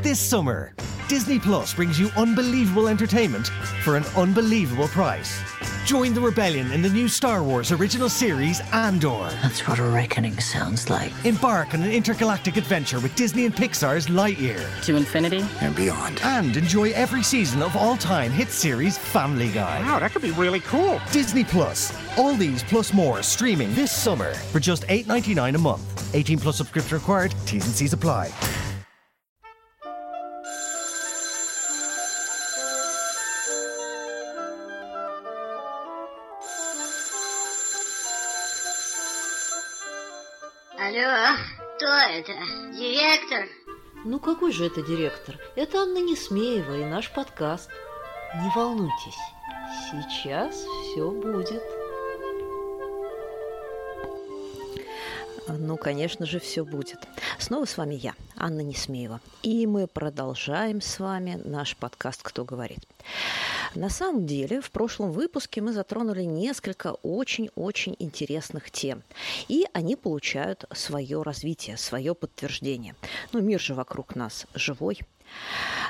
This summer, Disney Plus brings you unbelievable entertainment for an unbelievable price. Join the rebellion in the new Star Wars original series Andor. That's what a reckoning sounds like. Embark on an intergalactic adventure with Disney and Pixar's Lightyear. To infinity and beyond. And enjoy every season of all time hit series Family Guy. Wow, that could be really cool. Disney Plus. All these plus more streaming this summer for just $8.99 a month. 18 plus subscription required. T's and C's apply. Алло, кто это? Директор? Ну какой же это директор? Это Анна Несмеева и наш подкаст. Не волнуйтесь, сейчас все будет. Ну, конечно же, все будет. Снова с вами я, Анна Несмеева. И мы продолжаем с вами наш подкаст «Кто говорит». На самом деле, в прошлом выпуске мы затронули несколько очень-очень интересных тем. И они получают свое развитие, свое подтверждение. Но мир же вокруг нас живой.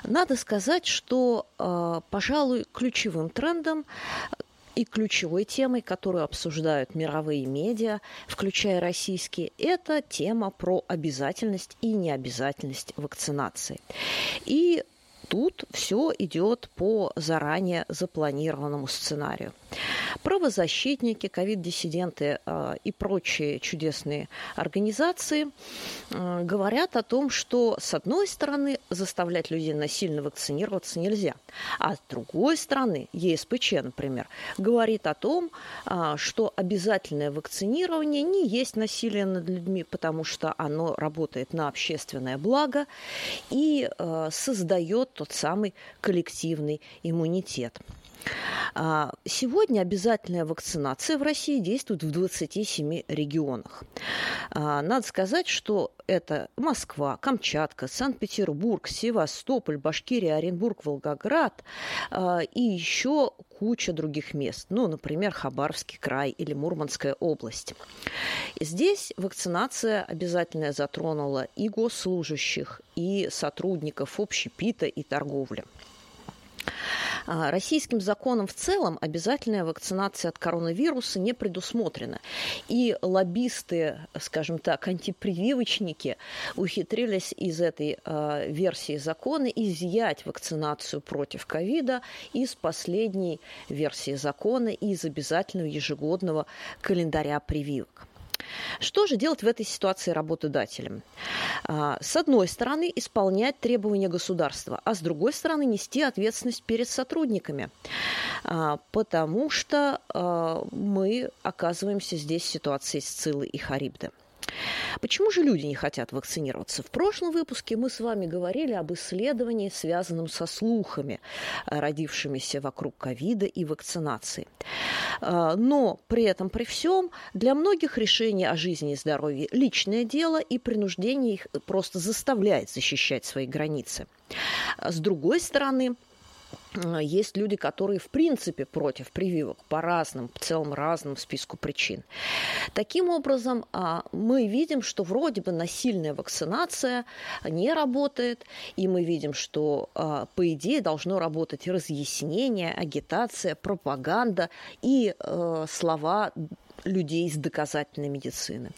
Надо сказать, что, э, пожалуй, ключевым трендом и ключевой темой, которую обсуждают мировые медиа, включая российские, это тема про обязательность и необязательность вакцинации. И тут все идет по заранее запланированному сценарию. Правозащитники, ковид-диссиденты э, и прочие чудесные организации э, говорят о том, что с одной стороны заставлять людей насильно вакцинироваться нельзя, а с другой стороны ЕСПЧ, например, говорит о том, э, что обязательное вакцинирование не есть насилие над людьми, потому что оно работает на общественное благо и создает тот самый коллективный иммунитет. А, сегодня обязательная вакцинация в России действует в 27 регионах. А, надо сказать, что это Москва, Камчатка, Санкт-Петербург, Севастополь, Башкирия, Оренбург, Волгоград а, и еще куча других мест. Ну, например, Хабаровский край или Мурманская область. Здесь вакцинация обязательная затронула и госслужащих, и сотрудников общепита и торговли. А, российским законом в целом обязательная вакцинация от коронавируса не предусмотрена. И лоббисты, скажем так, антипрививочники ухитрились из этой э, версии закона изъять вакцинацию против ковида из последней версии закона из обязательного ежегодного календаря прививок. Что же делать в этой ситуации работодателям? А, с одной стороны, исполнять требования государства, а с другой стороны, нести ответственность перед сотрудниками, а, потому что а, мы оказываемся здесь в ситуации Сцилы и Харибды. Почему же люди не хотят вакцинироваться? В прошлом выпуске мы с вами говорили об исследовании, связанном со слухами, родившимися вокруг ковида и вакцинации. Э, но при этом, при всем, для многих решение о жизни и здоровье – личное дело, и принуждение их просто заставляет защищать свои границы. С другой стороны, есть люди, которые в принципе против прививок по разным, в целом разным списку причин. Таким образом, а, мы видим, что вроде бы насильная вакцинация не работает, и мы видим, что а, по идее должно работать разъяснение, агитация, пропаганда и э, слова людей из доказательной медицины.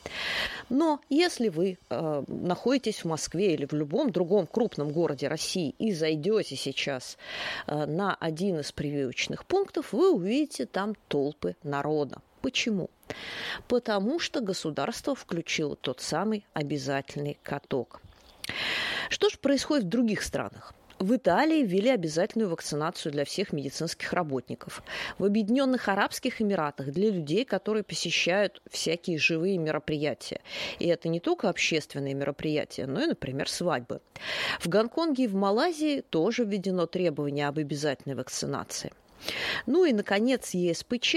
Но если вы э, находитесь в Москве или в любом другом крупном городе России и зайдете сейчас э, на один из прививочных пунктов, вы увидите там толпы народа. Почему? Потому что государство включило тот самый обязательный каток. Что же происходит в других странах? В Италии ввели обязательную вакцинацию для всех медицинских работников. В Объединенных Арабских Эмиратах для людей, которые посещают всякие живые мероприятия. И это не только общественные мероприятия, но и, например, свадьбы. В Гонконге и в Малайзии тоже введено требование об обязательной вакцинации. Ну и, наконец, ЕСПЧ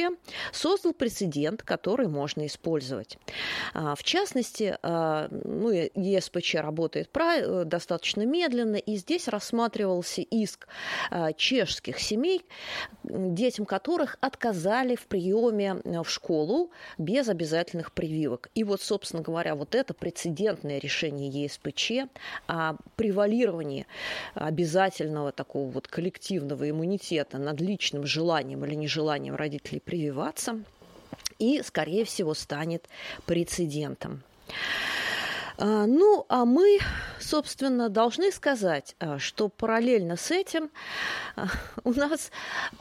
создал прецедент, который можно использовать. А, в частности, а, ну, ЕСПЧ работает э, достаточно медленно, и здесь рассматривался иск а, чешских семей, детям которых отказали в приеме в школу без обязательных прививок. И вот, собственно говоря, вот это прецедентное решение ЕСПЧ о превалировании обязательного такого вот коллективного иммунитета над личным желанием или нежеланием родителей прививаться и, скорее всего, станет прецедентом. А, ну, а мы, собственно, должны сказать, а, что параллельно с этим а, у нас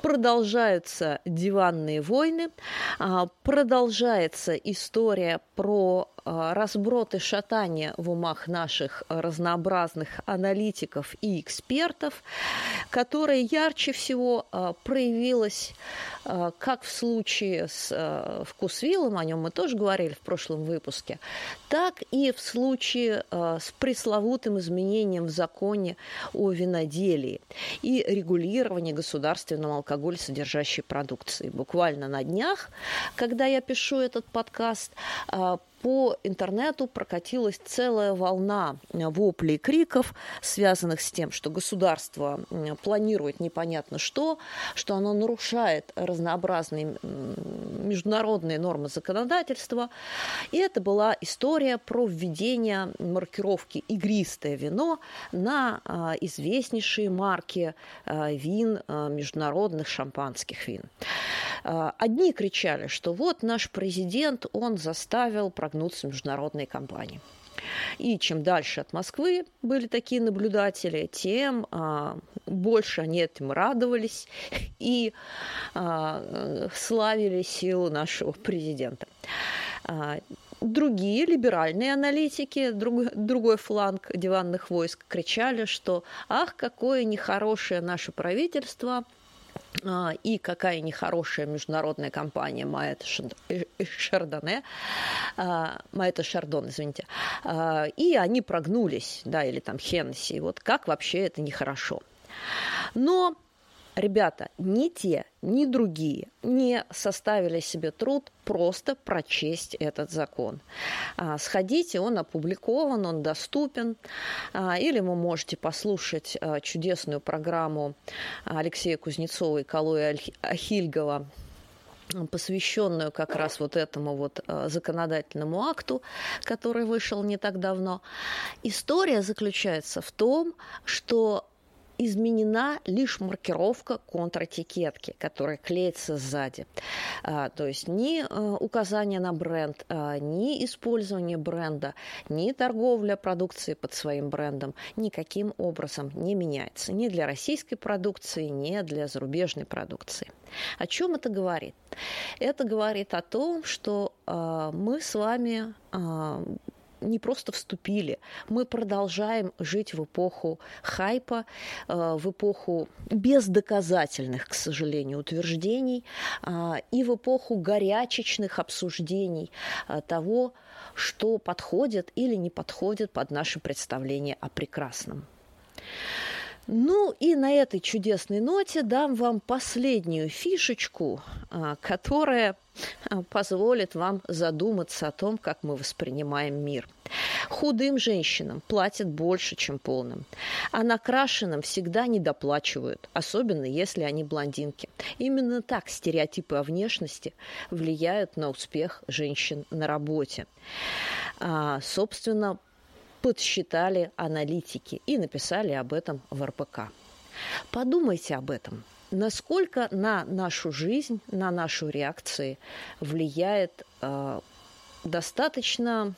продолжаются диванные войны, продолжается история про разброд и шатание в умах наших разнообразных аналитиков и экспертов, которая ярче всего проявилась как в случае с вкусвиллом, о нем мы тоже говорили в прошлом выпуске, так и в случае с пресловутым изменением в законе о виноделии и регулировании государственного алкоголь содержащей продукции. Буквально на днях, когда я пишу этот подкаст, по интернету прокатилась целая волна воплей и криков, связанных с тем, что государство планирует непонятно что, что оно нарушает разнообразные международные нормы законодательства. И это была история про введение маркировки «игристое вино» на а, известнейшие марки а, вин, а, международных шампанских вин. Одни кричали, что вот наш президент, он заставил прогнуться международные компании. И чем дальше от Москвы были такие наблюдатели, тем а, больше они этим радовались и а, славили силу нашего президента. А, другие либеральные аналитики, друг, другой фланг диванных войск кричали, что «ах, какое нехорошее наше правительство», а, и какая нехорошая международная компания Маэта Шардоне, а, Маэта Шардон, извините, а, и они прогнулись, да, или там Хеннесси, вот как вообще это нехорошо. Но ребята, ни те, ни другие не составили себе труд просто прочесть этот закон. А, сходите, он опубликован, он доступен, а, или вы можете послушать а, чудесную программу Алексея Кузнецова и Калоя Ахильгова посвященную как раз вот этому вот законодательному акту, который вышел не так давно. История заключается в том, что изменена лишь маркировка контратикетки, которая клеится сзади. А, то есть ни а, указание на бренд, а, ни использование бренда, ни торговля продукцией под своим брендом никаким образом не меняется. Ни для российской продукции, ни для зарубежной продукции. О чем это говорит? Это говорит о том, что мы с вами не просто вступили, мы продолжаем жить в эпоху хайпа, э, в эпоху бездоказательных, к сожалению, утверждений а, и в эпоху горячечных обсуждений а, того, что подходит или не подходит под наше представление о прекрасном. Ну и на этой чудесной ноте дам вам последнюю фишечку, а, которая а, позволит вам задуматься о том, как мы воспринимаем мир. Худым женщинам платят больше, чем полным, а накрашенным всегда недоплачивают, особенно если они блондинки. Именно так стереотипы о внешности влияют на успех женщин на работе. А, собственно, подсчитали аналитики и написали об этом в РПК. Подумайте об этом. Насколько на нашу жизнь, на нашу реакции влияет э, достаточно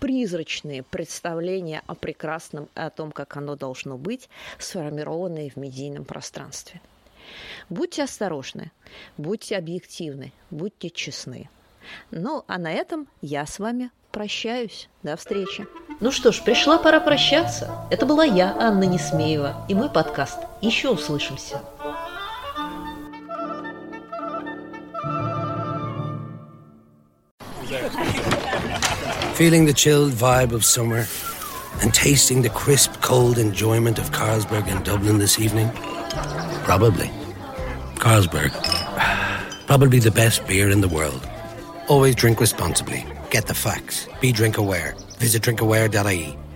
призрачные представления о прекрасном и о том, как оно должно быть, сформированные в медийном пространстве. Будьте осторожны, будьте объективны, будьте честны. Ну, а на этом я с вами прощаюсь. До встречи. Ну что ж, пришла пора прощаться. Это была я, Анна Несмеева, и мой подкаст. Еще услышимся. Feeling the chilled vibe of summer and tasting the crisp, cold enjoyment of Carlsberg in Dublin this evening? Probably. Carlsberg. Probably the best beer in the world. Always drink responsibly. Get the facts. Be drink aware. Visit drinkaware.ie.